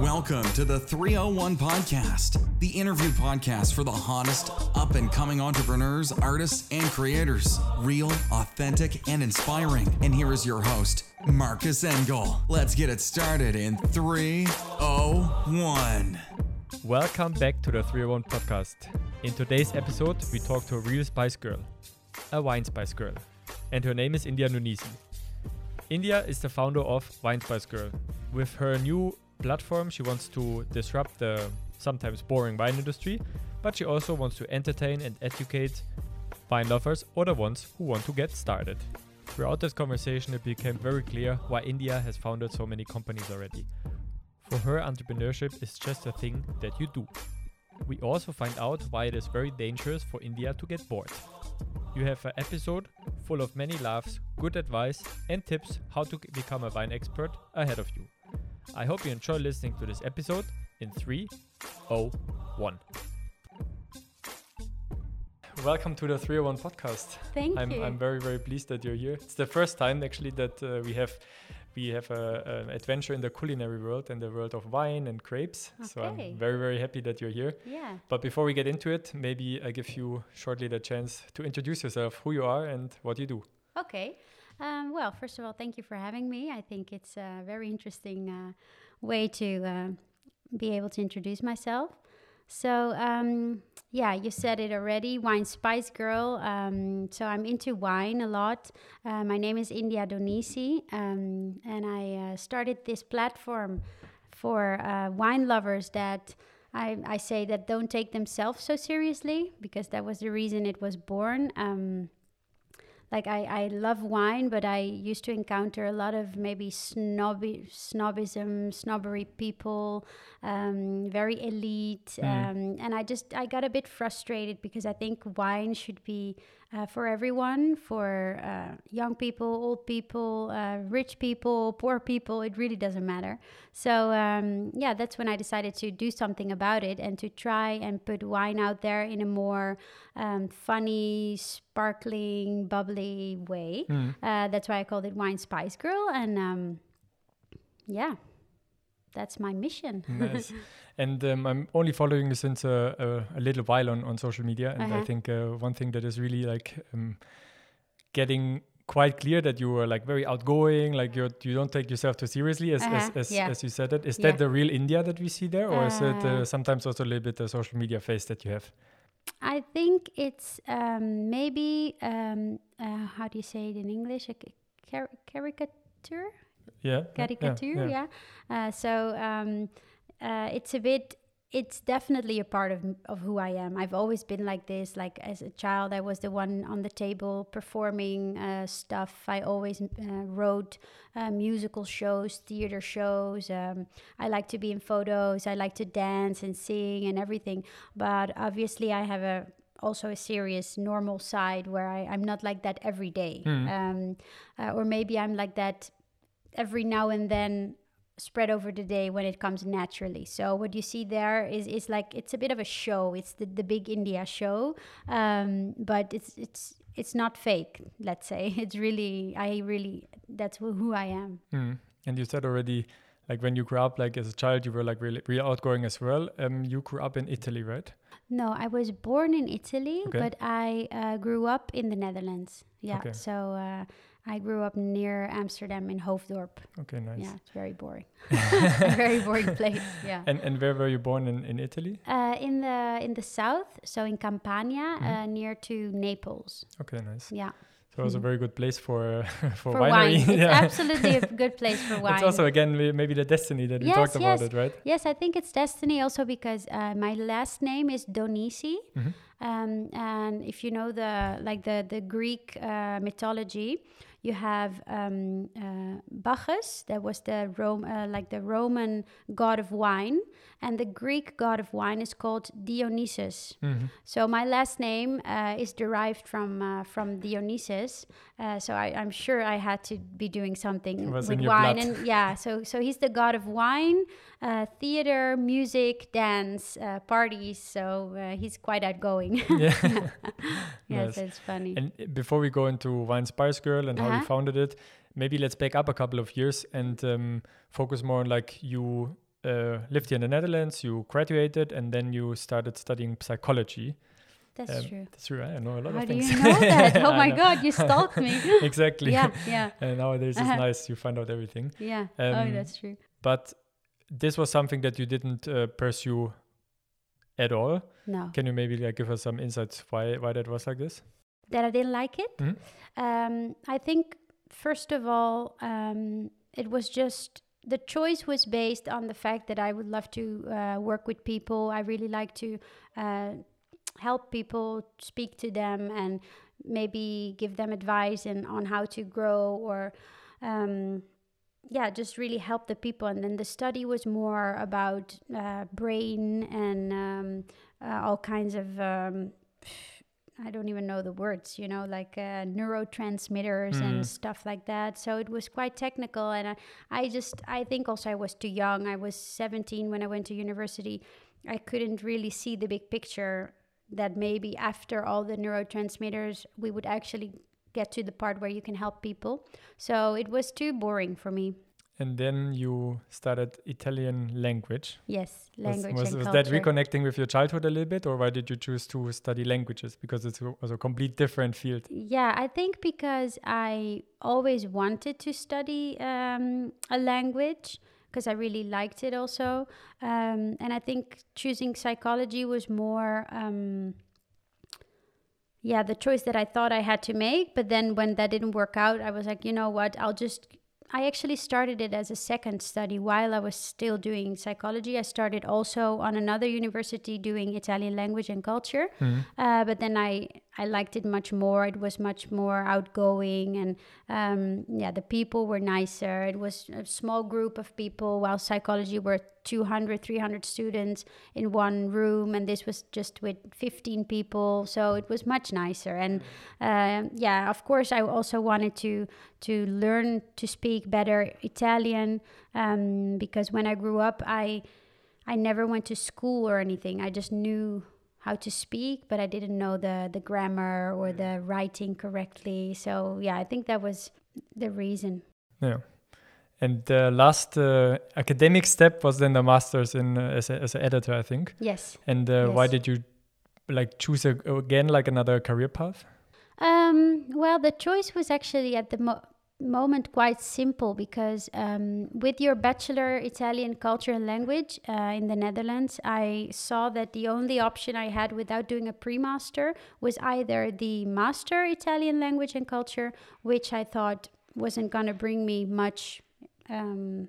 Welcome to the 301 Podcast, the interview podcast for the hottest up and coming entrepreneurs, artists, and creators. Real, authentic, and inspiring. And here is your host, Marcus Engel. Let's get it started in 301. Welcome back to the 301 Podcast. In today's episode, we talk to a real Spice Girl, a wine Spice Girl, and her name is India Donisi. India is the founder of Wine Spice Girl. With her new platform, she wants to disrupt the sometimes boring wine industry, but she also wants to entertain and educate wine lovers or the ones who want to get started. Throughout this conversation, it became very clear why India has founded so many companies already. For her, entrepreneurship is just a thing that you do. We also find out why it is very dangerous for India to get bored. You have an episode full of many laughs, good advice, and tips how to become a wine expert ahead of you. I hope you enjoy listening to this episode in 301. Welcome to the 301 podcast. Thank I'm, you. I'm very, very pleased that you're here. It's the first time actually that uh, we have we have a, an adventure in the culinary world and the world of wine and grapes. So I'm very, very happy that you're here. yeah. But before we get into it, maybe I give you shortly the chance to introduce yourself, who you are, and what you do. Okay. Um, well, first of all, thank you for having me. I think it's a very interesting uh, way to uh, be able to introduce myself. So, um, yeah, you said it already Wine Spice Girl. Um, so, I'm into wine a lot. Uh, my name is India Donisi, um, and I uh, started this platform for uh, wine lovers that I, I say that don't take themselves so seriously because that was the reason it was born. Um, like I, I love wine, but I used to encounter a lot of maybe snobby, snobism, snobbery people, um, very elite, um, and I just I got a bit frustrated because I think wine should be uh, for everyone, for uh, young people, old people, uh, rich people, poor people. It really doesn't matter. So um, yeah, that's when I decided to do something about it and to try and put wine out there in a more um, funny, sparkling, bubbly way. Uh, that's why I called it Wine Spice Girl, and um, yeah, that's my mission. Nice. and um, I'm only following you since a, a, a little while on, on social media. And I Uh-huh. think uh, one thing that is really like um, getting quite clear that you are like very outgoing, like you're, you don't take yourself too seriously, as, as, Uh-huh, as, yeah. as you said it. Is Yeah. that the real India that we see there? Or is it uh, Uh, sometimes also a little bit the social media face that you have? I think it's um, maybe um, uh, how do you say it in English? A car- caricature. Yeah. yeah, caricature yeah, Uh, so um, uh, it's a bit it's definitely a part of, of who i am. I've always been like this like as a child i was the one on the table performing uh, stuff. I always uh, wrote uh, musical shows theater shows. Um, i like to be in photos. I like to dance and sing and everything. But obviously i have a also a serious normal side where I, i'm not like that every day. Um, uh, or maybe i'm like that every now and then spread over the day when it comes naturally. So what you see there is is like it's a bit of a show. It's the, the big India show, um, but it's it's it's not fake. Let's say it's really I really that's who who I am. Mm. And you said already, like when you grew up, like as a child, you were like really, really outgoing as well. Um, you grew up in Italy, right? No, I was born in Italy, Okay. but I uh, grew up in the Netherlands. Yeah, Okay. so uh, I grew up near Amsterdam in Hoofddorp. Okay, nice. Yeah, it's very boring. very boring place. Yeah. And and where were you born in, in Italy? Uh, in the in the south, so in Campania, Mm-hmm. uh, near to Naples. Okay, nice. Yeah, So it was a very good place for uh, for, for winery. wine, it's yeah. absolutely a good place for wine. It's also again maybe the destiny that we Yes, talked about yes. it, right? yes, I think it's destiny also because uh, my last name is Donisi, Mm-hmm. um, and if you know the like the the Greek uh, mythology, you have um, uh, Bacchus, that was the Rome, uh, like the Roman god of wine, and the Greek god of wine is called Dionysus. Mm-hmm. So my last name uh, is derived from uh, from Dionysus. Uh, so I, I'm sure I had to be doing something with wine, blood. and yeah. So so he's the god of wine, uh, theater, music, dance, uh, parties. So uh, he's quite outgoing. Yeah. yeah, Nice. funny. And before we go into Wine Spice Girl and how you Uh-huh. founded it, maybe let's back up a couple of years and um, focus more on like you uh, lived here in the Netherlands, you graduated, and then you started studying psychology. That's Um, true. That's true. I know a lot How of do things. you know that? Oh my. God, you stalked me. exactly. yeah, yeah, and nowadays it's Uh-huh. nice. You find out everything. yeah. oh, Um, that's true. But this was something that you didn't uh, pursue at all. No, Can you maybe like give us some insights why why that was like this? that I didn't like it. Mhm. Um, I think first of all, um, it was just the choice was based on the fact that I would love to uh, work with people. I really like to uh, help people, speak to them, and maybe give them advice and on how to grow or. Um, yeah, just really help the people. And then the study was more about uh, brain and um, uh, all kinds of um, I don't even know the words, you know, like uh, neurotransmitters Mm. and stuff like that. So it was quite technical, and I, I just I think also I was too young. I was 17 when I went to university. I couldn't really see the big picture that maybe after all the neurotransmitters, we would actually get to the part where you can help people. So it was too boring for me. And then you started Italian language. Yes, Was- language was, and was that reconnecting with your childhood a little bit, or why did you choose to study languages? Because it was a complete different field. Yeah, I think because I always wanted to study um, a language because I really liked it also. Um, and I think choosing psychology was more, um, yeah, the choice that I thought I had to make. But then when that didn't work out, I was like, you know what, I'll just. I actually started it as a second study while I was still doing psychology. I started also on another university doing Italian language and culture. Mhm. Uh, but then I I liked it much more. It was much more outgoing, and um, yeah, the people were nicer. It was a small group of people, while psychology were 200, 300 students in one room, and this was just with 15 people. So it was much nicer. And um yeah, of course, I also wanted to to learn to speak better Italian um, because when I grew up, I I never went to school or anything. I just knew how to speak, but I didn't know the the grammar or the writing correctly. So yeah, I think that was the reason. Yeah. And the last uh, academic step was then the master's in uh, as, a, as an editor, I think. Yes. And uh, why did you like choose a, again like another career path? Um, well, the choice was actually at the mo- moment quite simple because um, with your bachelor Italian culture and language uh, in the Netherlands, I saw that the only option I had without doing a pre master was either the master Italian language and culture, which I thought wasn't going to bring me much. Um,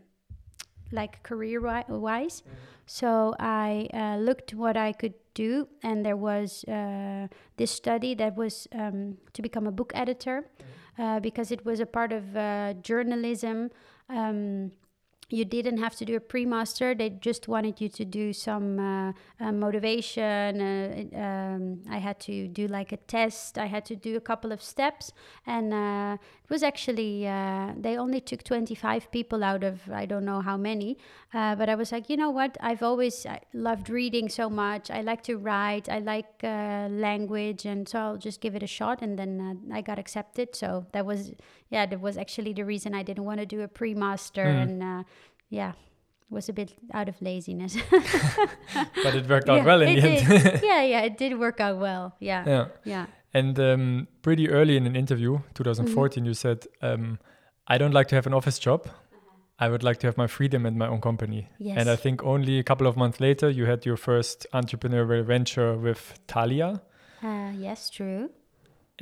like career wi- wise so i uh, looked what i could do and there was uh, this study that was um, to become a book editor uh, because it was a part of uh, journalism um, you didn't have to do a pre-master they just wanted you to do some uh, uh, motivation uh, um, i had to do like a test i had to do a couple of steps and uh, it was actually uh, they only took 25 people out of i don't know how many uh, but i was like you know what? I've always loved reading so much. I like to write. I like language. And so i'll just give it a shot and then i got accepted. So that was yeah that was actually the reason i didn't want to do a pre-master Mm. and uh, yeah was a bit out of laziness But it worked out Yeah, well in the end. yeah yeah it did work out well yeah yeah. yeah And um, pretty early in an interview, Mm-hmm. 2014, you said, um, I don't like to have an office job. I would like to have my freedom and my own company. yes And I think only a couple of months later, you had your first entrepreneurial venture with Thalia. uh, yes true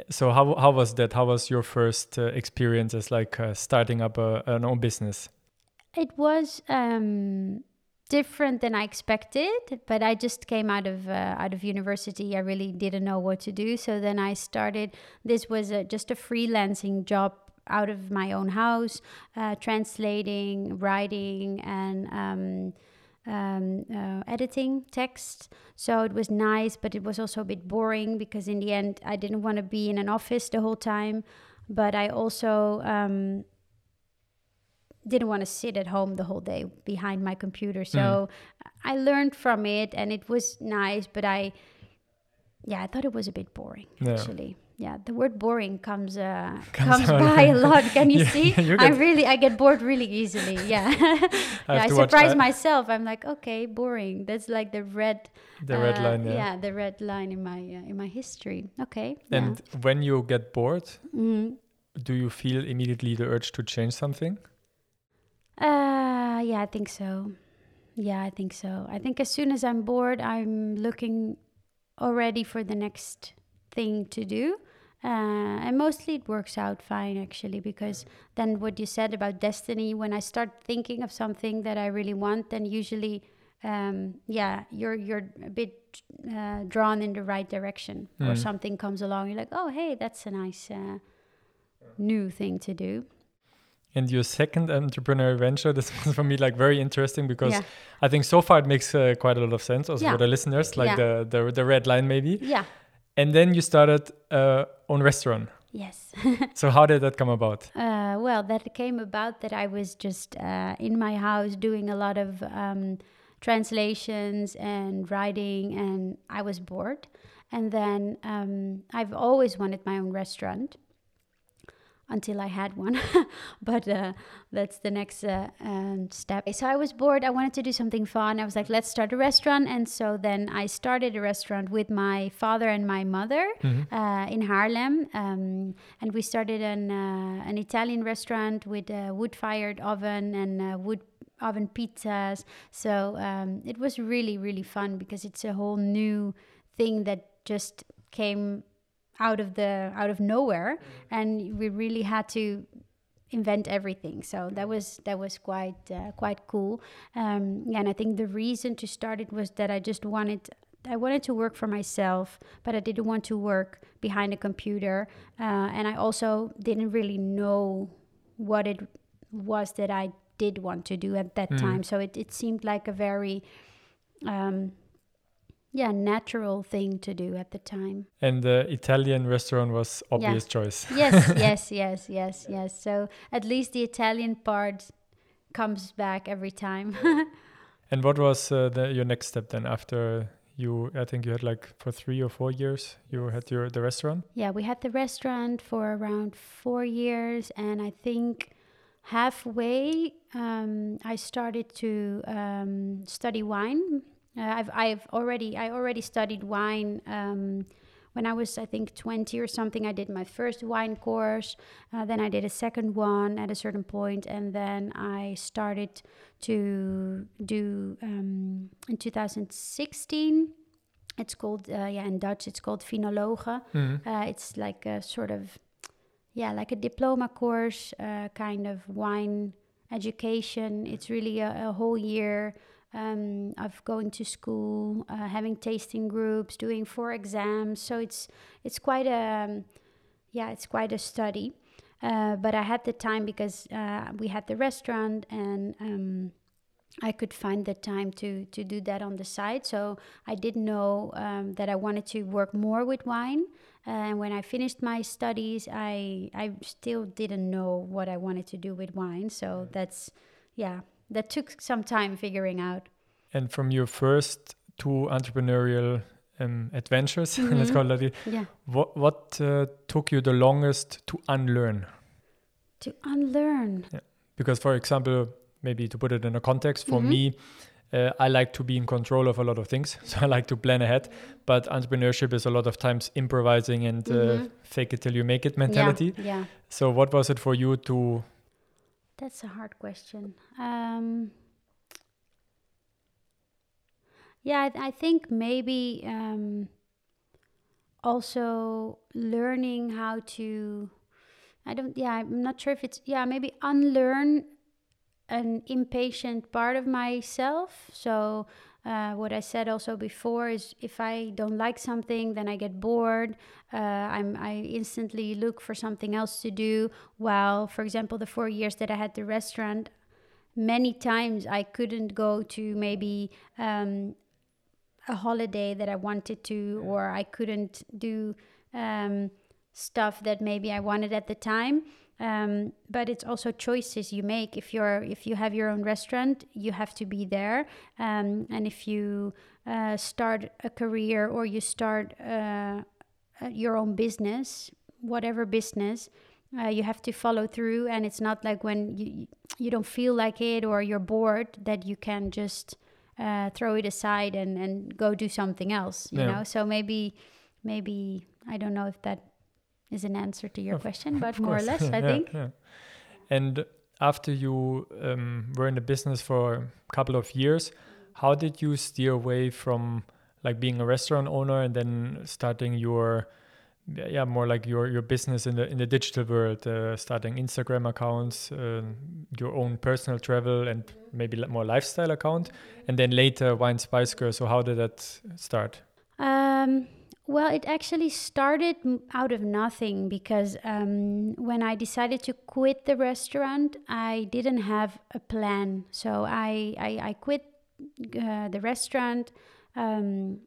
So how how was that? How was your first uh, experience as like uh, starting up a, an own business? It was um, different than I expected, but I just came out of uh, out of university. I really didn't know what to do, so then I started. This was a, just a freelancing job out of my own house, uh, translating, writing, and. Um, um, uh, editing text. So it was nice, but it was also a bit boring because in the end, I didn't want to be in an office the whole time. But I also um, didn't want to sit at home the whole day behind my computer. So I learned from it and it was nice, but I, yeah, I thought it was a bit boring Yeah. actually. Yeah, the word boring comes uh, Comes comes, by a lot. Can you Yeah, see? you I really I get bored really easily. Yeah, I yeah. I surprise myself. I'm like, okay, boring. That's like the red. The red uh, line, yeah. the red line in my uh, in my history. Okay. And when you get bored, yeah. Mhm. do you feel immediately the urge to change something? Uh, yeah, I think so. Yeah, I think so. I think as soon as I'm bored, I'm looking already for the next thing to do. Uh, and mostly it works out fine actually because then what you said about destiny when i start thinking of something that i really want then usually um, yeah you're you're a bit uh, drawn in the right direction or Mm. something comes along you're like oh hey that's a nice uh, new thing to do And your second entrepreneurial venture, this was for me like very interesting because yeah I think so far it makes uh, quite a lot of sense also Yeah. for the listeners, like Yeah. the, the the red line maybe. yeah And then you started uh, own restaurant. yes So how did that come about? Uh, well, that came about that I was just uh, in my house doing a lot of um, translations and writing, and I was bored. And then um, I've always wanted my own restaurant until I had one, but uh, that's the next uh, um, step. So I was bored. I wanted to do something fun. I was like, let's start a restaurant. And so then I started a restaurant with my father and my mother uh, in Haarlem. um, and we started an uh, an Italian restaurant with a wood-fired oven and uh, wood oven pizzas. So um, it was really really fun because it's a whole new thing that just came out of the out of nowhere, and we really had to invent everything. So that was that was quite uh, quite cool. Um, and I think the reason to start it was that I just wanted I wanted to work for myself, but I didn't want to work behind a computer, uh, and I also didn't really know what it was that I did want to do at that Mm. time. So it, it seemed like a very um, yeah natural thing to do at the time. And the Italian restaurant was obvious choice. yes, yes, yes, yes, yes. So at least the Italian part comes back every time. And what was uh, the, your next step then after you? I think you had like for three or four years you had your the restaurant. yeah, we had the restaurant for around four years, and I think halfway um, I started to um, study wine. Uh, I've I've already I already studied wine. Um, when I was, I think, 20 or something, I did my first wine course. Uh, then I did a second one at a certain point, and then I started to do um, in 2016. It's called, uh, yeah, in Dutch, it's called Finologe. Uh, it's like a sort of, yeah, like a diploma course, uh, kind of wine education. It's really a, a whole year um, of going to school, uh, having tasting groups, doing four exams. So it's it's quite a, um, yeah, it's quite a study. Uh, but I had the time because uh, we had the restaurant and. Um, I could find the time to to do that on the side. So I did know um, that I wanted to work more with wine. And when I finished my studies, I I still didn't know what I wanted to do with wine. So that's yeah, that took some time figuring out. And from your first two entrepreneurial um, adventures, let's Mhm. call it that, Yeah, what what uh, took you the longest to unlearn? to unlearn. Yeah. Because, for example, maybe to put it in a context, for Mhm. me, uh, I like to be in control of a lot of things. So I like to plan ahead. But entrepreneurship is a lot of times improvising and uh, Mhm. fake it till you make it mentality. Yeah, yeah, So, what was it for you to? That's a hard question. Um, yeah, I, I think maybe um, also learning how to. I don't. Yeah, I'm not sure if it's. Yeah, maybe unlearn an impatient part of myself. So. Uh, what I said also before is if I don't like something, then I get bored. Uh, I'm, I instantly look for something else to do. While, for example, the four years that I had the restaurant, many times I couldn't go to maybe um, a holiday that I wanted to, or I couldn't do um, stuff that maybe I wanted at the time. Um, but it's also choices you make. If you're if you have your own restaurant, you have to be there. Um, and if you uh, start a career or you start uh, uh, your own business, whatever business, uh, you have to follow through. And it's not like when you you don't feel like it or you're bored that you can just uh, throw it aside and and go do something else. You Yeah. know, so maybe maybe I don't know if that is an answer to your Of- question, but more or less, I Yeah, think. yeah. And after you um, were in the business for a couple of years, how did you steer away from like being a restaurant owner and then starting your yeah more like your your business in the in the digital world uh, starting instagram accounts uh, your own personal travel and maybe more lifestyle account and then later wine spice girl so how did that start Um, well, it actually started out of nothing because um, when I decided to quit the restaurant, I didn't have a plan. So I I, I quit uh, the restaurant. Um,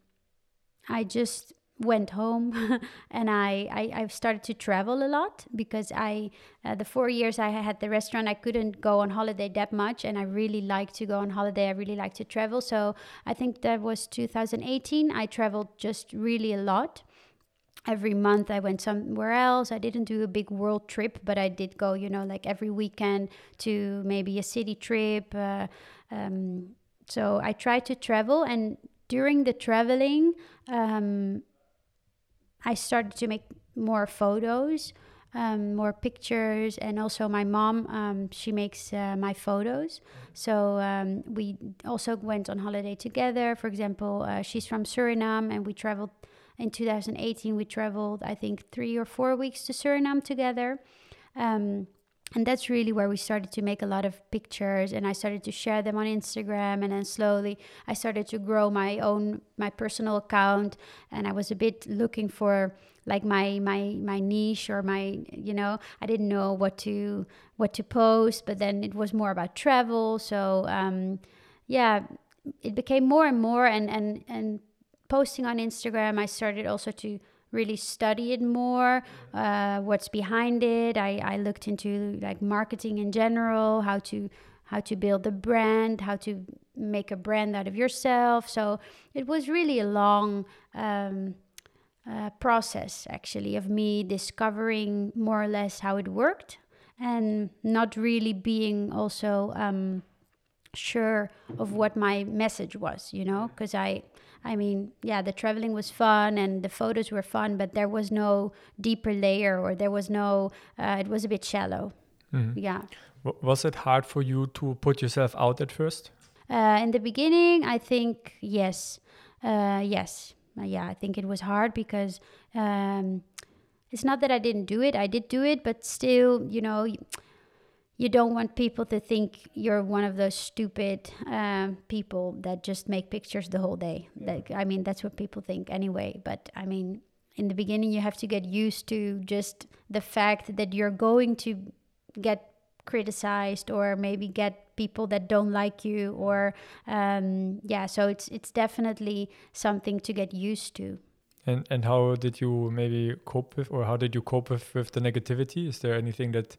I just went home and I, I I started to travel a lot because I uh, the four years I had the restaurant I couldn't go on holiday that much and I really like to go on holiday. I really like to travel. So I think that was 2018 I traveled just really a lot. Every month I went somewhere else. I didn't do a big world trip but I did go you know like every weekend to maybe a city trip uh, um, so I tried to travel and during the traveling um, I started to make more photos, um, more pictures, and also my mom, um, she makes uh, my photos. So um, we also went on holiday together. For example, uh, she's from Suriname, and we traveled in 2018. We traveled, I think, three or four weeks to Suriname together. And that's really where we started to make a lot of pictures and i started to share them on instagram and then slowly i started to grow my own my personal account and i was a bit looking for like my my my niche or my you know i didn't know what to what to post but then it was more about travel so um yeah it became more and more and and and posting on instagram i started also to really study it more uh, what's behind it. I, I looked into like marketing in general how to how to build a brand how to make a brand out of yourself. So it was really a long um, uh, process actually of me discovering more or less how it worked and not really being also um, sure of what my message was you know because i i mean yeah the traveling was fun and the photos were fun but there was no deeper layer or there was no uh, it was a bit shallow. Mhm. yeah. W- was it hard for you to put yourself out at first? Uh, in the beginning i think yes. Uh, yes. Uh, yeah i think it was hard because um, it's not that i didn't do it i did do it but still you know y- you don't want people to think you're one of those stupid um, people that just make pictures the whole day. Like, I mean, that's what people think anyway. But I mean, in the beginning, you have to get used to just the fact that you're going to get criticized or maybe get people that don't like you or um, yeah. So it's it's definitely something to get used to. and and how did you maybe cope with or how did you cope with with the negativity is there anything that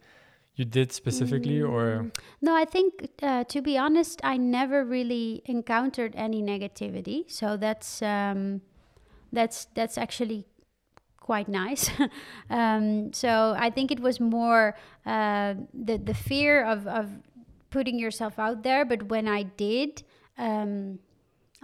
you did specifically or Mm, No, I think uh, to be honest, I never really encountered any negativity. So that's um, that's that's actually quite nice. um, so I think it was more uh, the the fear of of putting yourself out there. But when I did. Um,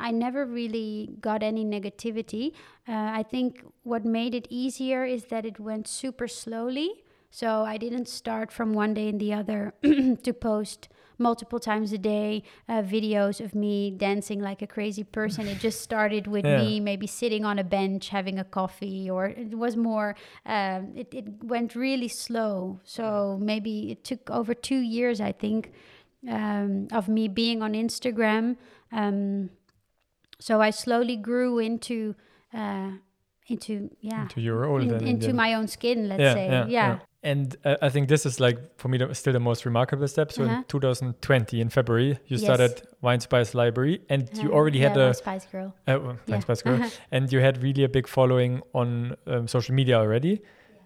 I never really got any negativity. Uh, I think what made it easier is that it went super slowly. So I didn't start from one day and the other to post multiple times a day uh, videos of me dancing like a crazy person. It just started with Yeah. me maybe sitting on a bench having a coffee, or it was more, um, it, it went really slow. So maybe it took over two years, I think, um, of me being on Instagram. Um, so I slowly grew into uh, into yeah into your role in- into my own skin. Let's say yeah. And uh, I think this is like for me the, still the most remarkable step. So Uh-huh. in 2020 in February, you Yes. started Wine Spice Library, and you Uh, already had a Spice Girl. uh, well, Wine Yeah. Spice Girl, and you had really a big following on um, social media already.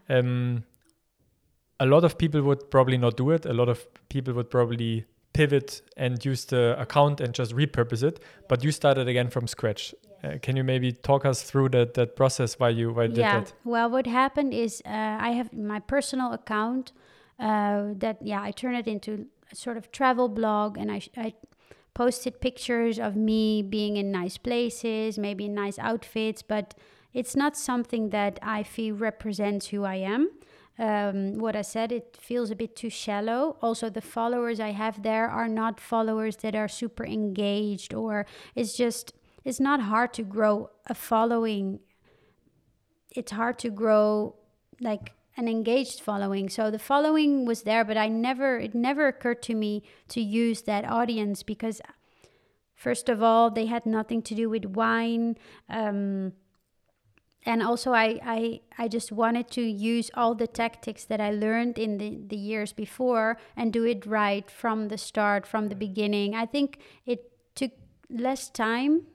Um, a lot of people would probably not do it. A lot of people would probably pivot and use the account and just repurpose it. But you started again from scratch. Uh, can you maybe talk us through that that process why you why you yeah. did that? Well, what happened is uh, I have my personal account uh, that yeah I turn it into a sort of travel blog, and I I posted pictures of me being in nice places, maybe in nice outfits, but it's not something that I feel represents who I am. Um, what I said, it feels a bit too shallow. Also, the followers I have there are not followers that are super engaged, or it's just, it's not hard to grow a following. It's hard to grow like an engaged following. So the following was there, but I never, it never occurred to me to use that audience because, first of all, they had nothing to do with wine. Um, and also I, I I just wanted to use all the tactics that I learned in the, the years before and do it right from the start, from the beginning. I think it took less time.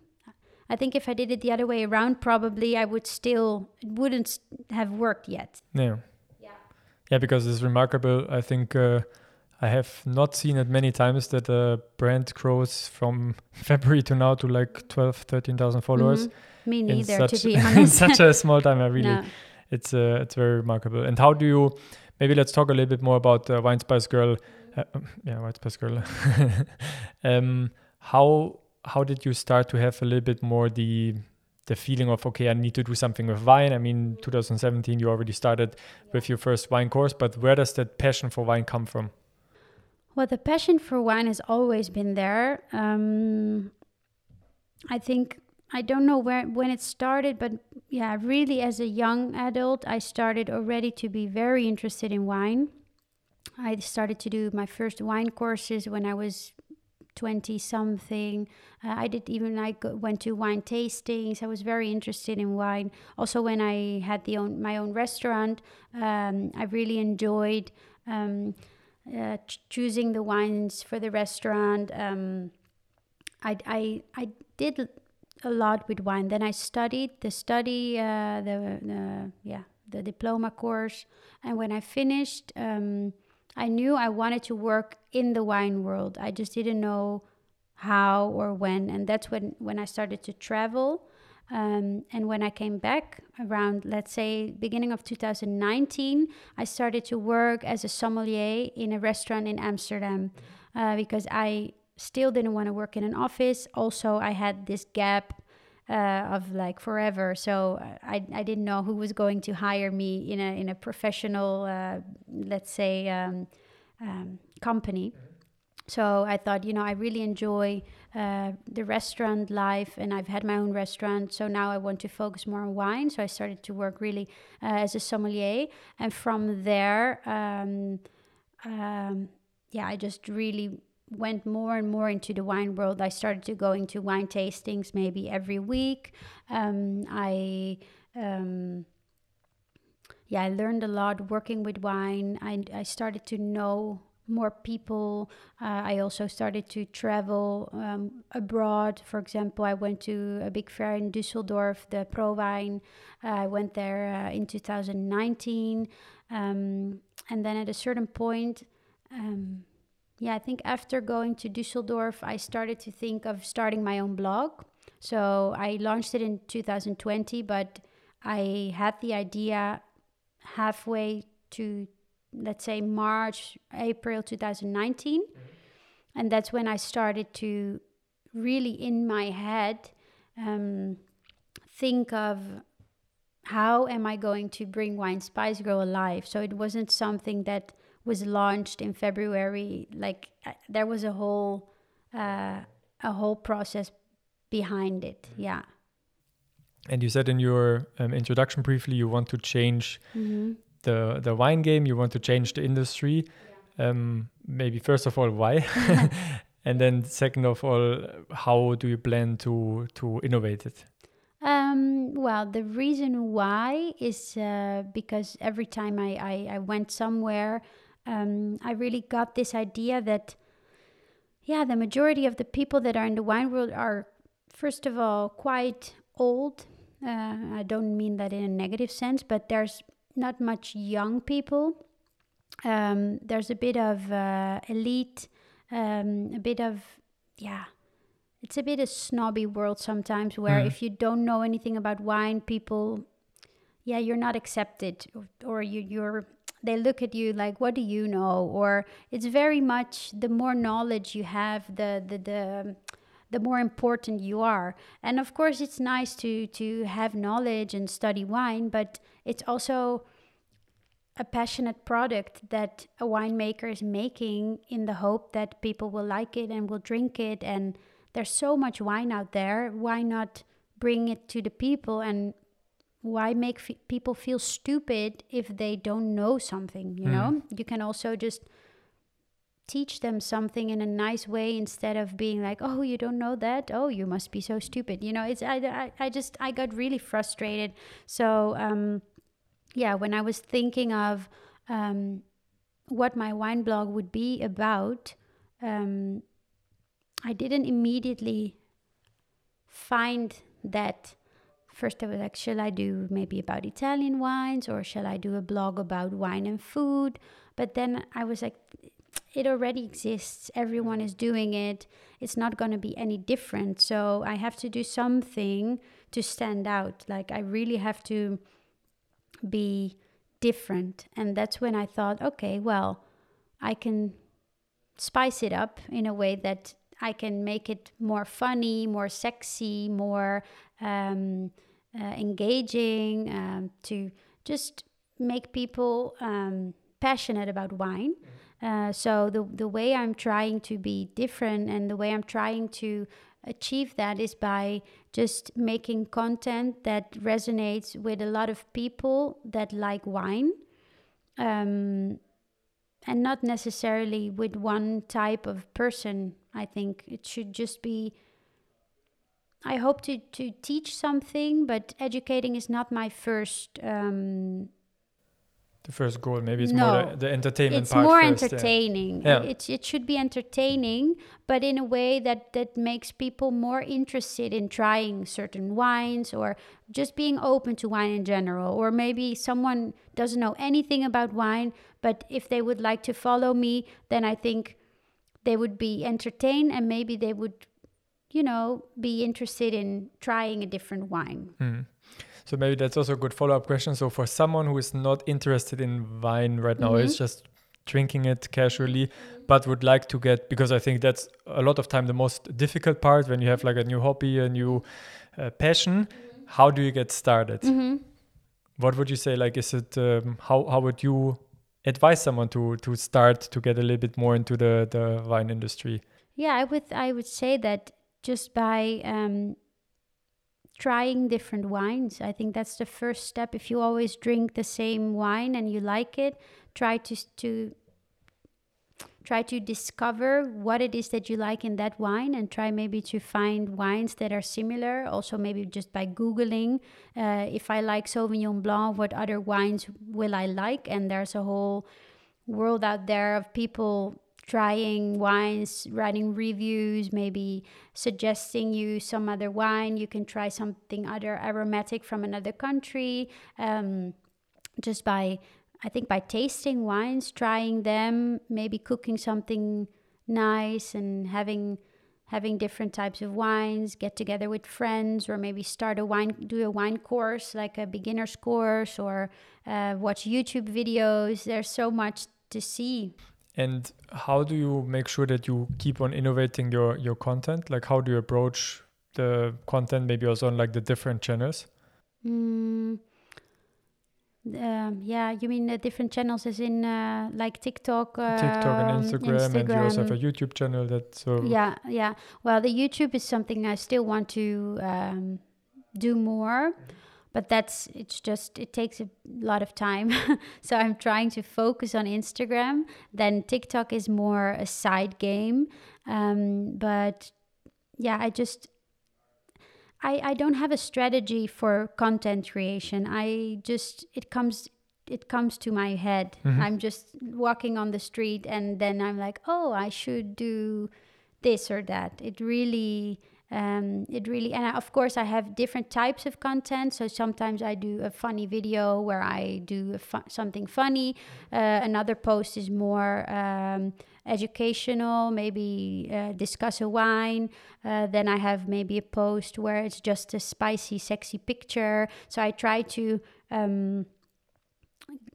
I think if I did it the other way around, probably I would still it wouldn't have worked yet. Yeah. Yeah. Yeah, because it's remarkable. I think uh, I have not seen it many times that a brand grows from February to now to like 12, 13,000 followers. Mhm. Me in neither, such, to be in such a small time. I really, No. it's uh, it's very remarkable. And how do you? Maybe let's talk a little bit more about uh, Wine Spice Girl. Uh, um, yeah, Wine Spice Girl. um, how how did you start to have a little bit more the the feeling of okay, I need to do something with wine. I mean, 2017, you already started with your first wine course, but where does that passion for wine come from? Well, the passion for wine has always been there. Um, I think I don't know where when it started, but yeah, really as a young adult, I started already to be very interested in wine. I started to do my first wine courses when I was 20 something. Uh, I did even I go, went to wine tastings. I was very interested in wine. Also, when I had the own my own restaurant, um, I really enjoyed um, uh, ch- choosing the wines for the restaurant. Um, I, I I did a lot with wine. Then I studied the study uh, the, the yeah the diploma course, and when I finished. Um, I knew I wanted to work in the wine world. I just didn't know how or when, and that's when when I started to travel. Um, and when I came back around, let's say, beginning of 2019, I started to work as a sommelier in a restaurant in Amsterdam uh, because I still didn't want to work in an office. Also, I had this gap uh, of like forever. So uh, I, I didn't know who was going to hire me in a in a professional, uh, let's say, um, um, company. So I thought, you know, I really enjoy uh, the restaurant life, and I've had my own restaurant. So now I want to focus more on wine. So I started to work really uh, as a sommelier, and from there, um, um, yeah, I just really went more and more into the wine world. I started to go into wine tastings maybe every week. Um, I um, yeah, I learned a lot working with wine. I, I started to know more people. Uh, I also started to travel um, abroad. For example, I went to a big fair in Düsseldorf, the ProWein. Uh, I went there uh, in 2019. Um, and then at a certain point, um, yeah, I think after going to Düsseldorf, I started to think of starting my own blog. So I launched it in 2020, but I had the idea halfway to, let's say, March, April 2019. And that's when I started to really, in my head, um, think of how am I going to bring Wine Spice Girl alive? So it wasn't something that was launched in February. Like uh, there was a whole uh, a whole process behind it. Yeah. And you said in your um, introduction briefly you want to change the the wine game. You want to change the industry. Um, maybe first of all, why? and then second of all, how do you plan to to innovate it? Um, well, the reason why is uh, because every time I, I, I went somewhere, um, I really got this idea that, yeah, the majority of the people that are in the wine world are, first of all, quite old. Uh, I don't mean that in a negative sense, but there's not much young people. Um, there's a bit of uh, elite, um, a bit of, yeah, it's a bit a snobby world sometimes where Mm. if you don't know anything about wine, people, yeah, you're not accepted or, or you, you're, they look at you like, what do you know? Or it's very much the more knowledge you have, the, the, the, the more important you are. And of course, it's nice to, to have knowledge and study wine, but it's also a passionate product that a winemaker is making in the hope that people will like it and will drink it and there's so much wine out there why not bring it to the people and why make f- people feel stupid if they don't know something you Mm. know you can also just teach them something in a nice way instead of being like oh you don't know that? Oh you must be so stupid. You know it's i i, I just i got really frustrated. So um yeah when i was thinking of um what my wine blog would be about um i didn't immediately find that first i was like shall i do maybe about italian wines or shall i do a blog about wine and food? But then i was like it already exists. Everyone is doing it. It's not going to be any different. So i have to do something to stand out. Like i really have to be different. And that's when i thought okay well i can spice it up in a way that i can make it more funny more sexy more um, uh, engaging um, to just make people um, passionate about wine uh, so the the way I'm trying to be different and the way I'm trying to achieve that is by just making content that resonates with a lot of people that like wine, um, and not necessarily with one type of person. I think it should just be. I hope to to teach something, but educating is not my first. Um, The first goal, maybe it's No. more the, the entertainment it's part more first, yeah. entertaining Yeah. It, it should be entertaining but in a way that that makes people more interested in trying certain wines or just being open to wine in general or maybe someone doesn't know anything about wine but if they would like to follow me then i think they would be entertained and maybe they would you know be interested in trying a different wine Hmm. So maybe that's also a good follow-up question. So for someone who is not interested in wine right now, is Mhm. just drinking it casually, but would like to get because I think that's a lot of time the most difficult part when you have like a new hobby, a new uh, passion. How do you get started? hmm What would you say? Like, is it um, how how would you advise someone to to start to get a little bit more into the the wine industry? Yeah, I would I would say that just by um, trying different wines, I think that's the first step. If you always drink the same wine and you like it, try to to try to discover what it is that you like in that wine and try maybe to find wines that are similar. Also maybe just by googling uh, if i like sauvignon blanc what other wines will i like? And there's a whole world out there of people trying wines, writing reviews, maybe suggesting you some other wine. You can try something other aromatic from another country. Um, just by, I think, by tasting wines, trying them, maybe cooking something nice and having having different types of wines get together with friends or maybe start a wine do a wine course like a beginner's course or uh, watch youtube videos there's so much to see And how do you make sure that you keep on innovating your your content? Like how do you approach the content maybe also on like the different channels? Mm, um, yeah, you mean the different channels as in uh, like TikTok, TikTok and um, Instagram, and you also have a YouTube channel that so Yeah, yeah. Well, the YouTube is something I still want to um, do more, but that's it's just it takes a lot of time. so I'm trying to focus on Instagram. Then TikTok is more a side game, um, but yeah, I just I, I don't have a strategy for content creation. I just it comes it comes to my head. Mhm. I'm just walking on the street and then I'm like, "Oh, I should do this or that." It really um, it really and I, of course i have different types of content. So sometimes i do a funny video where i do fu- something funny. Uh, another post is more um, educational maybe uh, discuss a wine. Uh, then i have maybe a post where it's just a spicy sexy picture. So i try to um,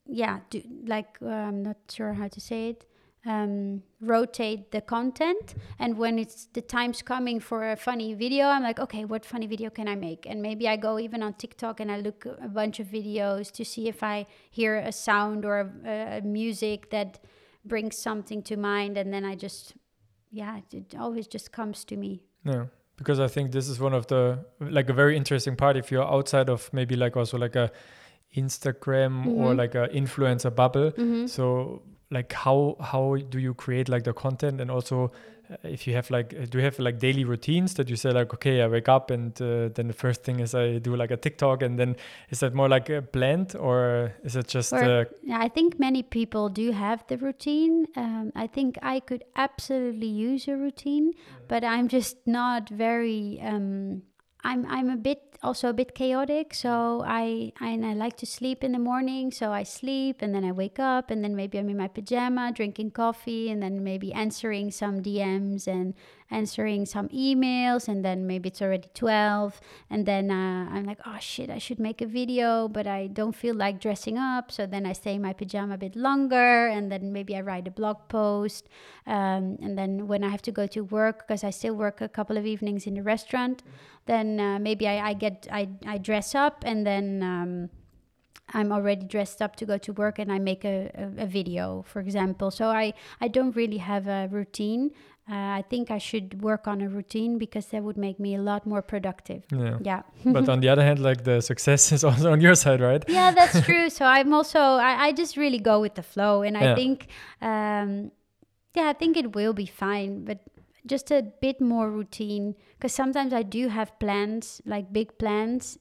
yeah do, like uh, i'm not sure how to say it um, rotate the content. And when it's the time's coming for a funny video i'm like okay what funny video can i make? And maybe i go even on tiktok and i look a bunch of videos to see if i hear a sound or a, a music that brings something to mind. And then i just yeah it always just comes to me. Yeah because i think this is one of the like a very interesting part. If you're outside of maybe like also like a instagram mm-hmm. or like a influencer bubble mm-hmm. so like how how do you create like the content? And also uh, if you have like do you have like daily routines that you say like okay i wake up and uh, then the first thing is i do like a tiktok and then is that more like a blend or is it just uh, yeah i think many people do have the routine. Um, i think i could absolutely use a routine but i'm just not very um, I'm I'm a bit also a bit chaotic. So I, I and I like to sleep in the morning. So I sleep and then I wake up and then maybe I'm in my pajama drinking coffee and then maybe answering some DMs and answering some emails and then maybe it's already 12 and then uh, i'm like oh shit i should make a video but i don't feel like dressing up so then i stay in my pajama a bit longer and then maybe i write a blog post um, and then when i have to go to work because i still work a couple of evenings in the restaurant then uh, maybe I, I get I, I dress up and then um, I'm already dressed up to go to work and I make a, a, a, video, for example. So I, I don't really have a routine. Uh, I think I should work on a routine because that would make me a lot more productive. Yeah. Yeah. but on the other hand, like the success is also on your side, right? Yeah, that's true. So I'm also, I, I just really go with the flow. And I yeah. think, um, yeah, I think it will be fine. But just a bit more routine because sometimes I do have plans, like big plans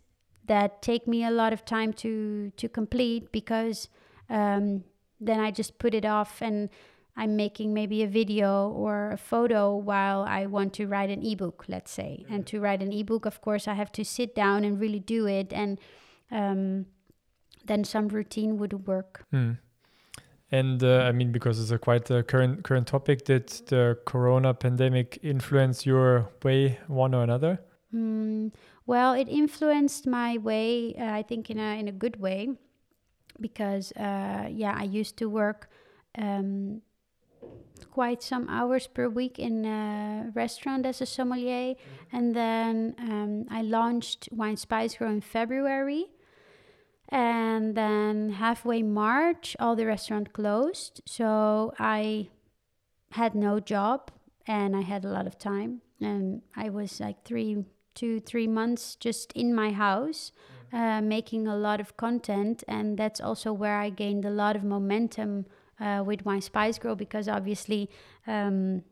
that take me a lot of time to to complete because um, then I just put it off and I'm making maybe a video or a photo while I want to write an ebook, let's say. And to write an ebook, of course, I have to sit down and really do it, and um, then some routine would work. Mm. And uh, I mean, because it's a quite a current current topic, did the Corona pandemic influence your way one or another? Mm, well, it influenced my way. Uh, I think in a in a good way, because uh, yeah, I used to work. Um, quite some hours per week in a restaurant as a sommelier. And then um, I launched Wine Spice Girl in February. And then halfway March, all the restaurant closed. So I had no job and I had a lot of time. And I was like three, two, three months just in my house, uh, making a lot of content. And that's also where I gained a lot of momentum uh, with my Spice Girl because obviously um,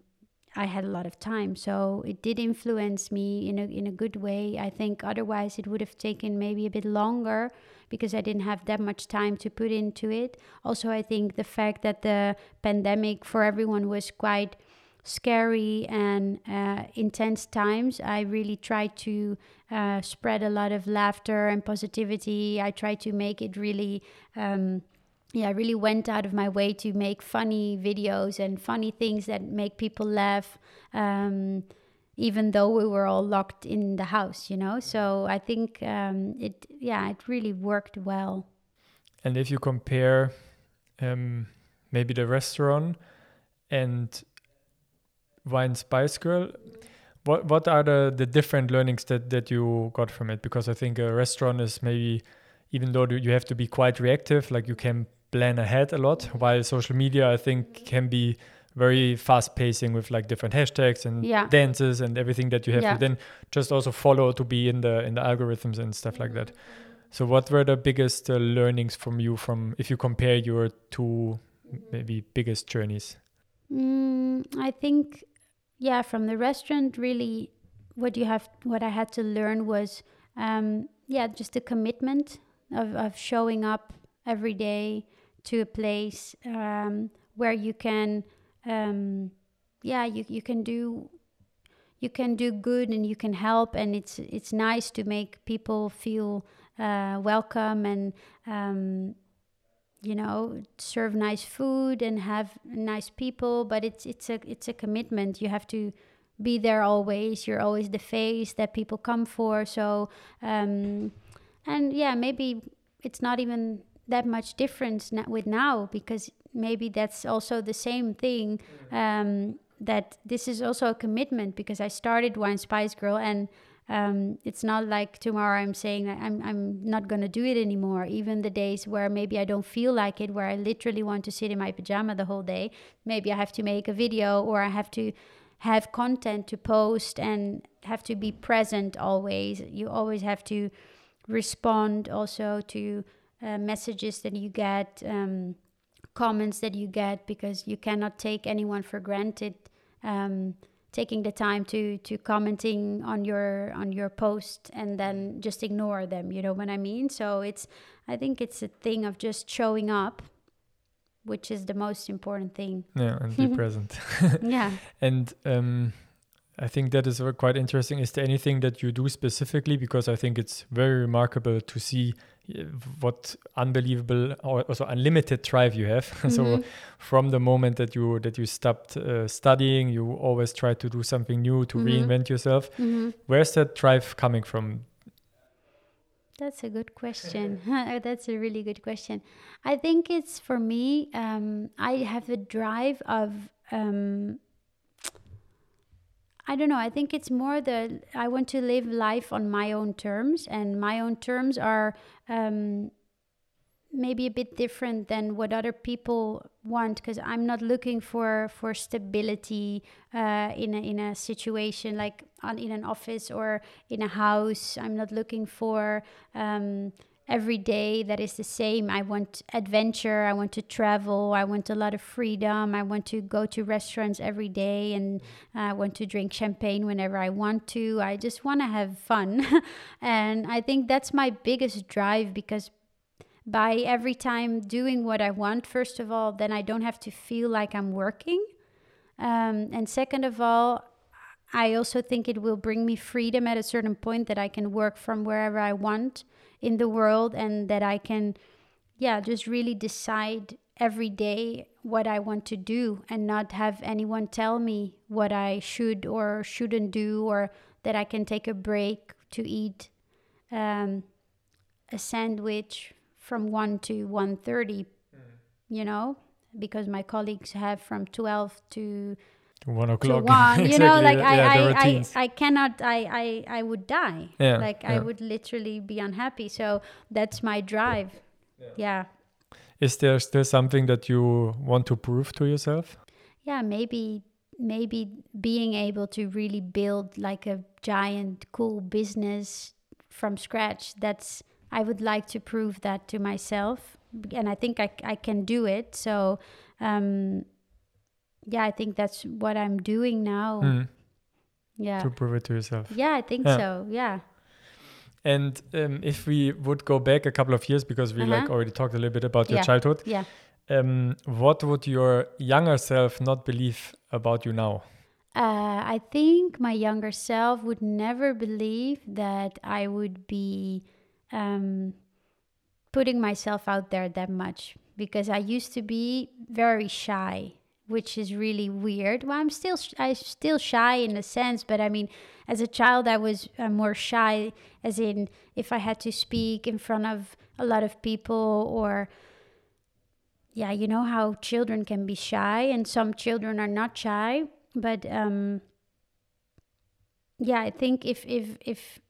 I had a lot of time. So it did influence me in a, in a good way. I think otherwise it would have taken maybe a bit longer because I didn't have that much time to put into it. Also, I think the fact that the pandemic for everyone was quite scary and uh, intense times, I really tried to uh, spread a lot of laughter and positivity. I tried to make it really. Um, yeah, I really went out of my way to make funny videos and funny things that make people laugh, um, even though we were all locked in the house, you know. So I think um, it, yeah, it really worked well. And if you compare um, maybe the restaurant and Wine Spice Girl, what what are the, the different learnings that, that you got from it? Because I think a restaurant is maybe even though you have to be quite reactive, like you can plan ahead a lot while social media i think can be very fast pacing with like different hashtags and yeah. dances and everything that you have yeah. to then just also follow to be in the in the algorithms and stuff like that so what were the biggest uh, learnings from you from if you compare your two maybe biggest journeys mm, i think yeah from the restaurant really what you have what i had to learn was um, yeah just the commitment of, of showing up every day to a place um, where you can um, yeah you, you can do you can do good and you can help and it's it's nice to make people feel uh, welcome and um, you know serve nice food and have nice people but it's it's a it's a commitment. You have to be there always. You're always the face that people come for. So um, and yeah maybe it's not even that much difference with now because maybe that's also the same thing um, that this is also a commitment because I started Wine Spice Girl and um, it's not like tomorrow I'm saying I'm, I'm not going to do it anymore. Even the days where maybe I don't feel like it, where I literally want to sit in my pajama the whole day, maybe I have to make a video or I have to have content to post and have to be present always. You always have to respond also to uh, messages that you get, um, comments that you get, because you cannot take anyone for granted um, taking the time to to commenting on your on your post and then just ignore them you know what i mean so it's i think it's a thing of just showing up which is the most important thing yeah and be present yeah and um I think that is quite interesting. Is there anything that you do specifically? Because I think it's very remarkable to see what unbelievable or also unlimited drive you have. Mm-hmm. so from the moment that you that you stopped uh, studying, you always try to do something new to mm-hmm. reinvent yourself. Mm-hmm. Where's that drive coming from? That's a good question. That's a really good question. I think it's for me. Um, I have a drive of. Um, I don't know. I think it's more the I want to live life on my own terms, and my own terms are um, maybe a bit different than what other people want because I'm not looking for for stability uh, in a, in a situation like on, in an office or in a house. I'm not looking for um, every day that is the same. I want adventure. I want to travel. I want a lot of freedom. I want to go to restaurants every day and I want to drink champagne whenever I want to. I just want to have fun. and I think that's my biggest drive because by every time doing what I want, first of all, then I don't have to feel like I'm working. Um, and second of all, I also think it will bring me freedom at a certain point that I can work from wherever I want in the world and that I can, yeah, just really decide every day what I want to do and not have anyone tell me what I should or shouldn't do or that I can take a break to eat um, a sandwich from 1 to 1.30, mm. you know, because my colleagues have from 12 to one o'clock. one, you know, like I, I, I, I cannot, I, I, I would die. Yeah, like yeah. I would literally be unhappy. So that's my drive. Yeah. yeah. Is there still something that you want to prove to yourself? Yeah, maybe, maybe being able to really build like a giant, cool business from scratch. That's, I would like to prove that to myself. And I think I, I can do it. So, um, yeah, I think that's what I'm doing now. Mm. Yeah. To prove it to yourself. Yeah, I think yeah. so. Yeah. And um, if we would go back a couple of years, because we uh-huh. like already talked a little bit about your yeah. childhood. Yeah. Um, what would your younger self not believe about you now? Uh, I think my younger self would never believe that I would be um, putting myself out there that much because I used to be very shy which is really weird. Well, I'm still I'm still shy in a sense, but I mean, as a child, I was uh, more shy, as in if I had to speak in front of a lot of people, or yeah, you know how children can be shy, and some children are not shy, but um, yeah, I think if if if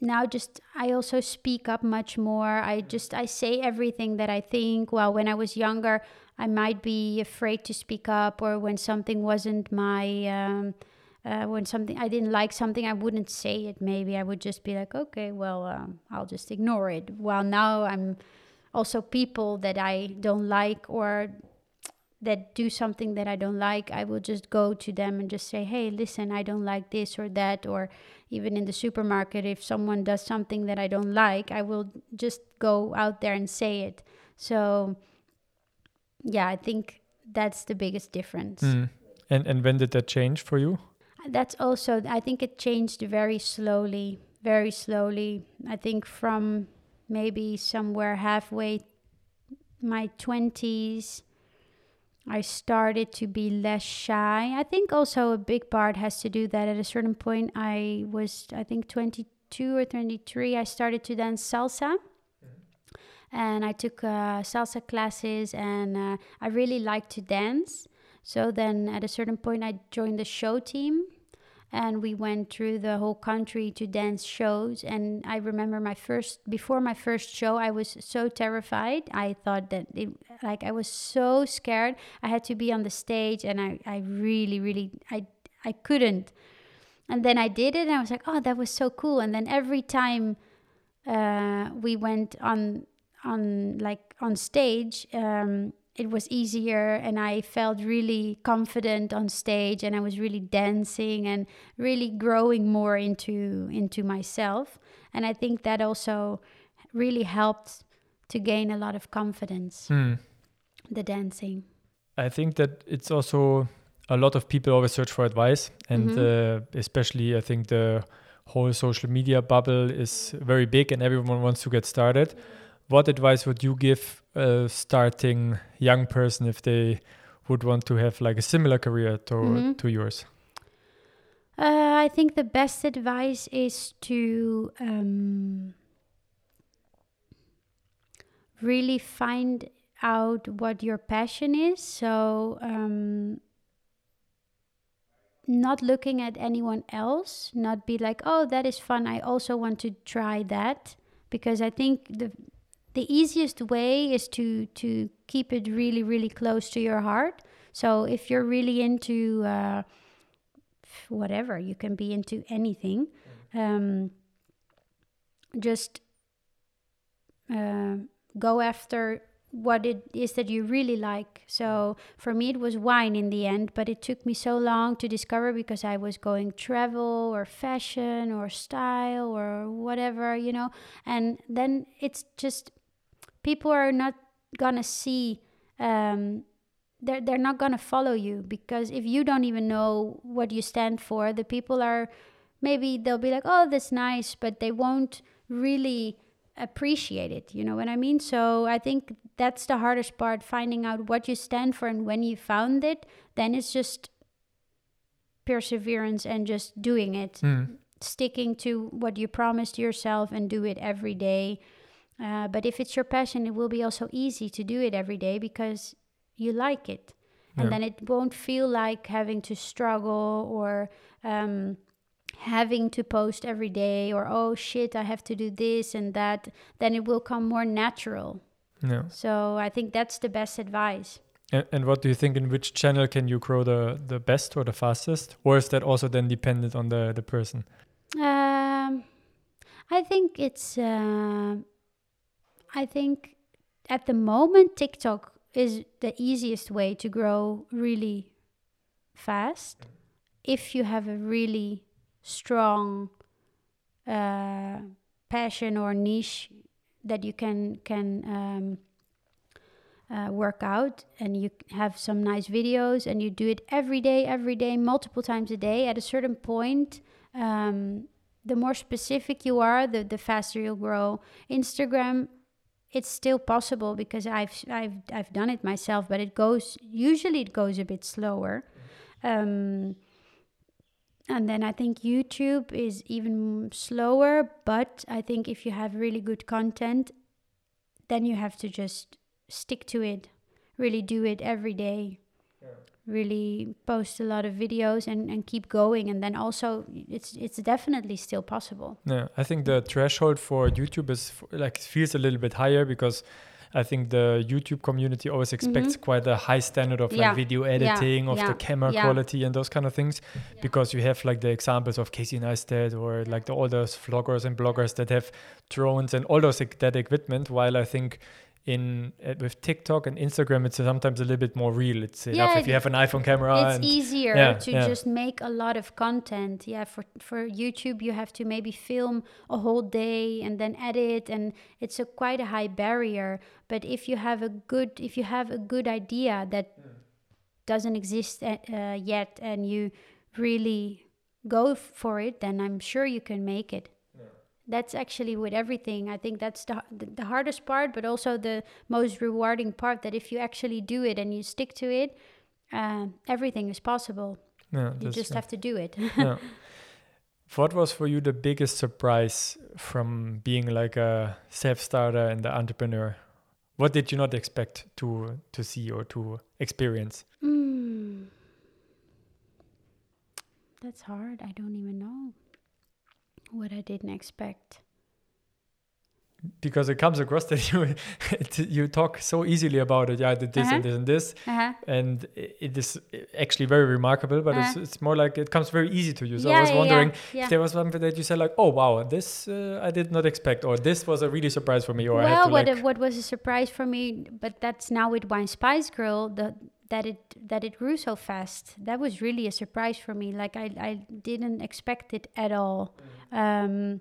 now just i also speak up much more i just i say everything that i think well when i was younger I might be afraid to speak up, or when something wasn't my, um, uh, when something I didn't like something, I wouldn't say it. Maybe I would just be like, okay, well, um, I'll just ignore it. Well, now I'm also people that I don't like or that do something that I don't like, I will just go to them and just say, hey, listen, I don't like this or that. Or even in the supermarket, if someone does something that I don't like, I will just go out there and say it. So, yeah, I think that's the biggest difference. Mm. And and when did that change for you? that's also i think it changed very slowly very slowly i think from maybe somewhere halfway my 20s i started to be less shy i think also a big part has to do that at a certain point i was i think 22 or 23 i started to dance salsa and i took uh, salsa classes and uh, i really liked to dance so then at a certain point, I joined the show team and we went through the whole country to dance shows. And I remember my first, before my first show, I was so terrified. I thought that it, like, I was so scared. I had to be on the stage and I, I really, really, I, I couldn't. And then I did it and I was like, oh, that was so cool. And then every time uh, we went on, on like on stage, um, it was easier and I felt really confident on stage and I was really dancing and really growing more into into myself and I think that also really helped to gain a lot of confidence Hmm. the dancing I think that it's also a lot of people always search for advice, and Mhm. uh, especially I think the whole social media bubble is very big, and everyone wants to get started. What advice would you give a starting young person if they would want to have like a similar career to Mhm. to yours? uh, I think the best advice is to um, really find out what your passion is. So, um, not looking at anyone else, not be like, oh, that is fun. I also want to try that. Because I think the the easiest way is to to keep it really, really close to your heart. So if you're really into uh, whatever, you can be into anything. Um, just uh, go after what it is that you really like. So for me, it was wine in the end, but it took me so long to discover because I was going travel or fashion or style or whatever, you know. And then it's just people are not gonna see. Um, they're they're not gonna follow you because if you don't even know what you stand for, the people are maybe they'll be like, oh, that's nice, but they won't really appreciate it. You know what I mean? So I think that's the hardest part finding out what you stand for. And when you found it, then it's just perseverance and just doing it, Hmm. sticking to what you promised yourself and do it every day. Uh, but if it's your passion, it will be also easy to do it every day because you like it. And Yeah. then it won't feel like having to struggle or um, having to post every day or, oh shit, I have to do this and that. Then it will come more natural. Yeah. So I think that's the best advice. And, and what do you think? In which channel can you grow the the best or the fastest, or is that also then dependent on the the person? Um, I think it's. Uh, I think at the moment TikTok is the easiest way to grow really fast. If you have a really strong uh, passion or niche that you can can um, uh, work out and you have some nice videos and you do it every day every day multiple times a day at a certain point um, the more specific you are the, the faster you'll grow. Instagram it's still possible because I've, I've I've done it myself but it goes usually it goes a bit slower. Um, and then I think YouTube is even slower but I think if you have really good content then you have to just stick to it really do it every day really post a lot of videos and, and keep going and then also it's it's definitely still possible Yeah, I think the threshold for YouTube is f- like feels a little bit higher because I think the YouTube community always expects quite a high standard of Mm-hmm. Yeah, like video editing, of yeah, the camera yeah. quality, and those kind of things. Because you have like the examples of Casey Neistat or like the, all those vloggers and bloggers that have drones and all those that equipment. While I think in uh, with TikTok and Instagram, it's sometimes a little bit more real. It's enough Yeah, if you have an iPhone camera. it's and easier yeah, to yeah. just make a lot of content yeah for for youtube you have to maybe film a whole day and then edit and it's a quite a high barrier but if you have a good if you have a good idea that doesn't exist uh, uh, yet and you really go for it, then I'm sure you can make it. That's actually with everything. I think that's the, the hardest part, but also the most rewarding part. That if you actually do it and you stick to it, uh, everything is possible. Yeah, You just true. have to do it. yeah. What was for you the biggest surprise from being like a self-starter and the entrepreneur? What did you not expect to to see or to experience? Mm. That's hard. I don't even know what I didn't expect. Because it comes across that you you talk so easily about it. Yeah, I did this Uh-huh. and this and this, Uh-huh. and it is actually very remarkable. But it's Uh-huh. it's more like it comes very easy to you. So yeah, I was wondering yeah, if there was something that you said like, oh wow, this uh, I did not expect, or this was a really surprise for me, or well, to what like what was a surprise for me, but that's now with Wine Spice Girl, the that it that it grew so fast. That was really a surprise for me. Like I I didn't expect it at all. Um,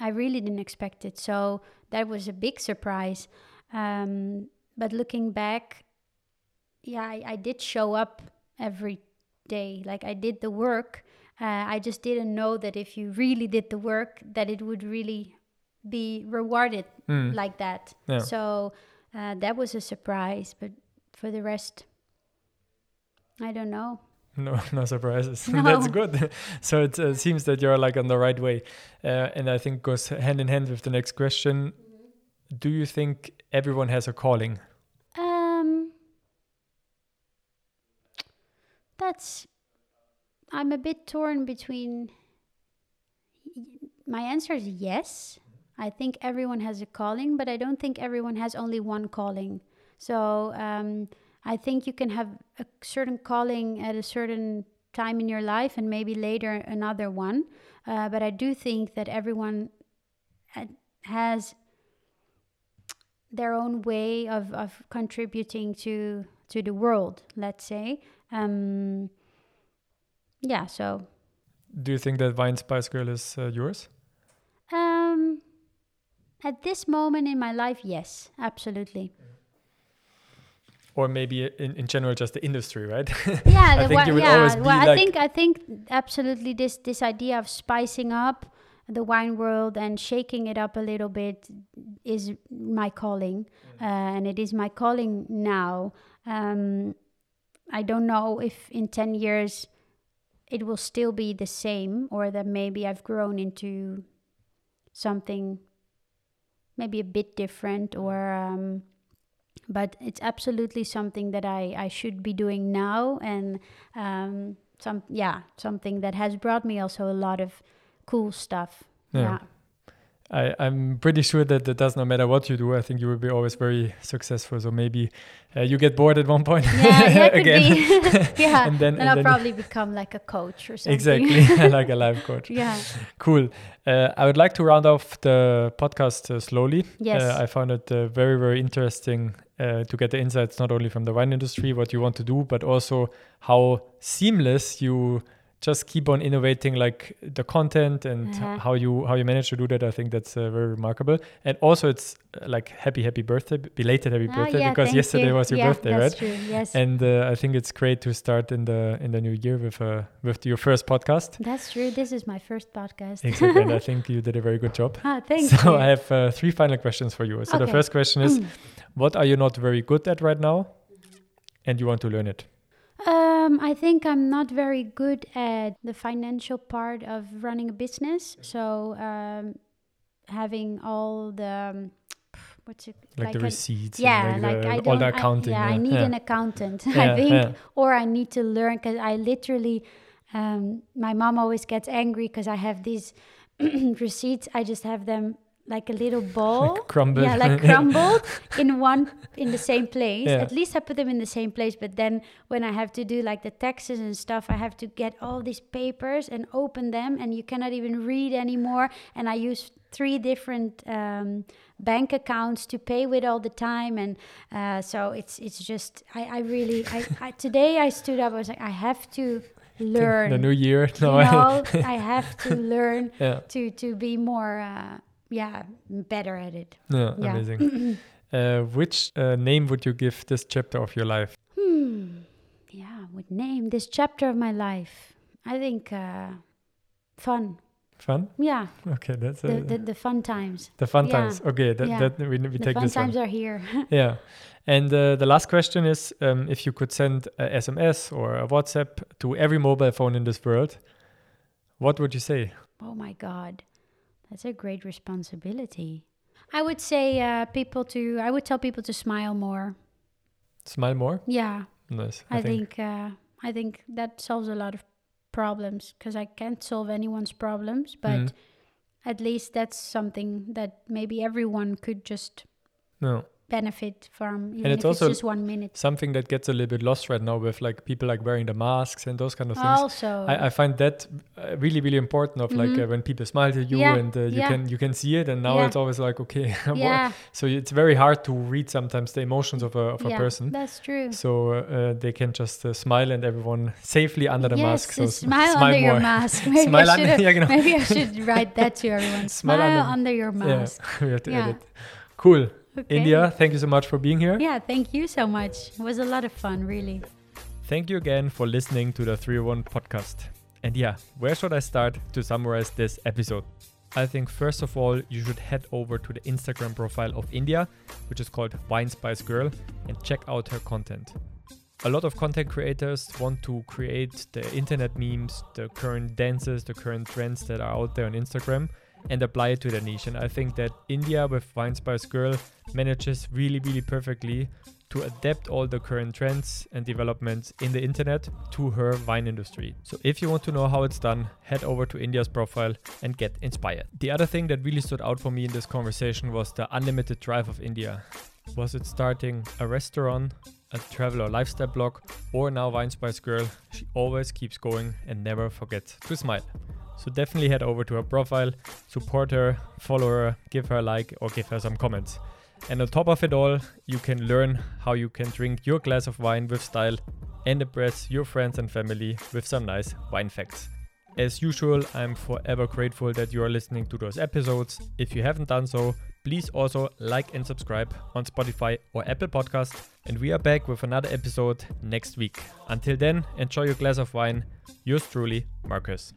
I really didn't expect it. So that was a big surprise. Um, but looking back, yeah, I, I did show up every day. Like I did the work. Uh, I just didn't know that if you really did the work, that it would really be rewarded Mm. like that. Yeah. So uh, that was a surprise. But for the rest, I don't know. No, no surprises. No. That's good. so it uh, seems that you're like on the right way, uh, and I think goes hand in hand with the next question. Do you think everyone has a calling? Um, that's. I'm a bit torn between. My answer is yes. I think everyone has a calling, but I don't think everyone has only one calling. So um, I think you can have a certain calling at a certain time in your life and maybe later another one. Uh, but I do think that everyone uh, has their own way of, of contributing to to the world let's say um yeah so Do you think that Vine Spice Girl is uh, yours? um at this moment in my life yes absolutely Or maybe in, in general, just the industry, right? yeah I the think will yeah always be well i like- think i think absolutely this this idea of spicing up the wine world and shaking it up a little bit is my calling uh, and it is my calling now. Um, i don't know if in 10 years it will still be the same or that maybe i've grown into something maybe a bit different or um, but it's absolutely something that I, I should be doing now and um, some yeah something that has brought me also a lot of cool stuff Yeah. yeah, I, I'm pretty sure that it does not matter what you do. I think you will be always very successful. So maybe uh, you get bored at one point yeah, yeah, could again. be. yeah and then, then and I'll then probably become like a coach or something exactly like a life coach. yeah Cool. Uh, I would like to round off the podcast uh, slowly. Yes. Uh, I found it uh, very, very interesting uh, to get the insights not only from the wine industry, what you want to do, but also how seamless you just keep on innovating, like the content and Uh-huh. how you how you manage to do that. I think that's uh, very remarkable. And also, it's uh, like happy, happy birthday, belated happy Ah, birthday, yeah, because yesterday you. was your yeah, birthday, that's right? true yes And uh, I think it's great to start in the in the new year with uh, with your first podcast. that's true this is my first podcast Exactly, and I think you did a very good job. ah, thank so you I have uh, three final questions for you. So the first question is, what are you not very good at right now, and you want to learn it? Um, I think I'm not very good at the financial part of running a business. So um, having all the um, what's it Like, the receipts, yeah, like, like, the, I all don't. the I- accounting. yeah, I need yeah. an accountant. Yeah, I think, yeah. or I need to learn because I literally. Um, my mom always gets angry because I have these receipts. I just have them like a little ball. crumbled. Yeah, like crumbled in one in the same place. Yeah. At least I put them in the same place. But then when I have to do like the taxes and stuff, I have to get all these papers and open them, and you cannot even read anymore. And I use three different um, bank accounts to pay with all the time, and uh, so it's it's just I, I really I, I today I stood up. I was like I have to learn. the new year. No, I- know, I have to learn yeah, to to be more uh, yeah better at it. yeah, Yeah. amazing. uh, which uh, name would you give this chapter of your life? Hmm. Yeah, would name this chapter of my life. I think uh, fun. Fun? Yeah, Okay, that's the, uh, the, the fun times. the fun yeah, times. Okay, that, yeah. that we, we The take fun this one. times are here. Yeah. And uh, the last question is um, if you could send a SMS or a WhatsApp to every mobile phone in this world, what would you say? oh my God, that's a great responsibility. I would say uh, people to. I would tell people to smile more. Smile more? Yeah, Nice. I, think, uh, I think that solves a lot of problems because I can't solve anyone's problems, but Mhm. at least that's something that maybe everyone could just No. Benefit from, even it's if it's also just one minute. Something that gets a little bit lost right now with like people like wearing the masks and those kind of things. Also, I, I find that uh, really, really important. Of like Mhm. uh, when people smile to you Yeah, and uh, you yeah. can you can see it, and now Yeah. it's always like okay, yeah, so it's very hard to read sometimes the emotions of a of a person. that's true. So uh, they can just uh, smile and everyone safely under the yes, mask. So uh, s- smile, under your mask. Maybe Smile I under- should. yeah, genau. Maybe I should write that to everyone. Smile Smile, under- under, your Yeah, mask. we have to Yeah. edit. Cool. Okay. India, thank you so much for being here. Yeah, thank you so much. It was a lot of fun, really. Thank you again for listening to the 301 podcast. And yeah, where should I start to summarize this episode? I think first of all, you should head over to the Instagram profile of India, which is called Wine Spice Girl, and check out her content. A lot of content creators want to create the internet memes, the current dances, the current trends that are out there on Instagram and apply it to their niche. And I think that India with Wine Spice Girl manages really, really perfectly to adapt all the current trends and developments in the internet to her wine industry. So if you want to know how it's done, head over to India's profile and get inspired. The other thing that really stood out for me in this conversation was the unlimited drive of India. Was it starting a restaurant, a travel or lifestyle blog, or now Wine Spice Girl? She always keeps going and never forgets to smile. So definitely head over to her profile, support her, follow her, give her a like, or give her some comments. And on top of it all, you can learn how you can drink your glass of wine with style and impress your friends and family with some nice wine facts. As usual, I'm forever grateful that you are listening to those episodes. If you haven't done so, please also like and subscribe on Spotify or Apple Podcast. And we are back with another episode next week. Until then, enjoy your glass of wine. Yours truly, Marcus.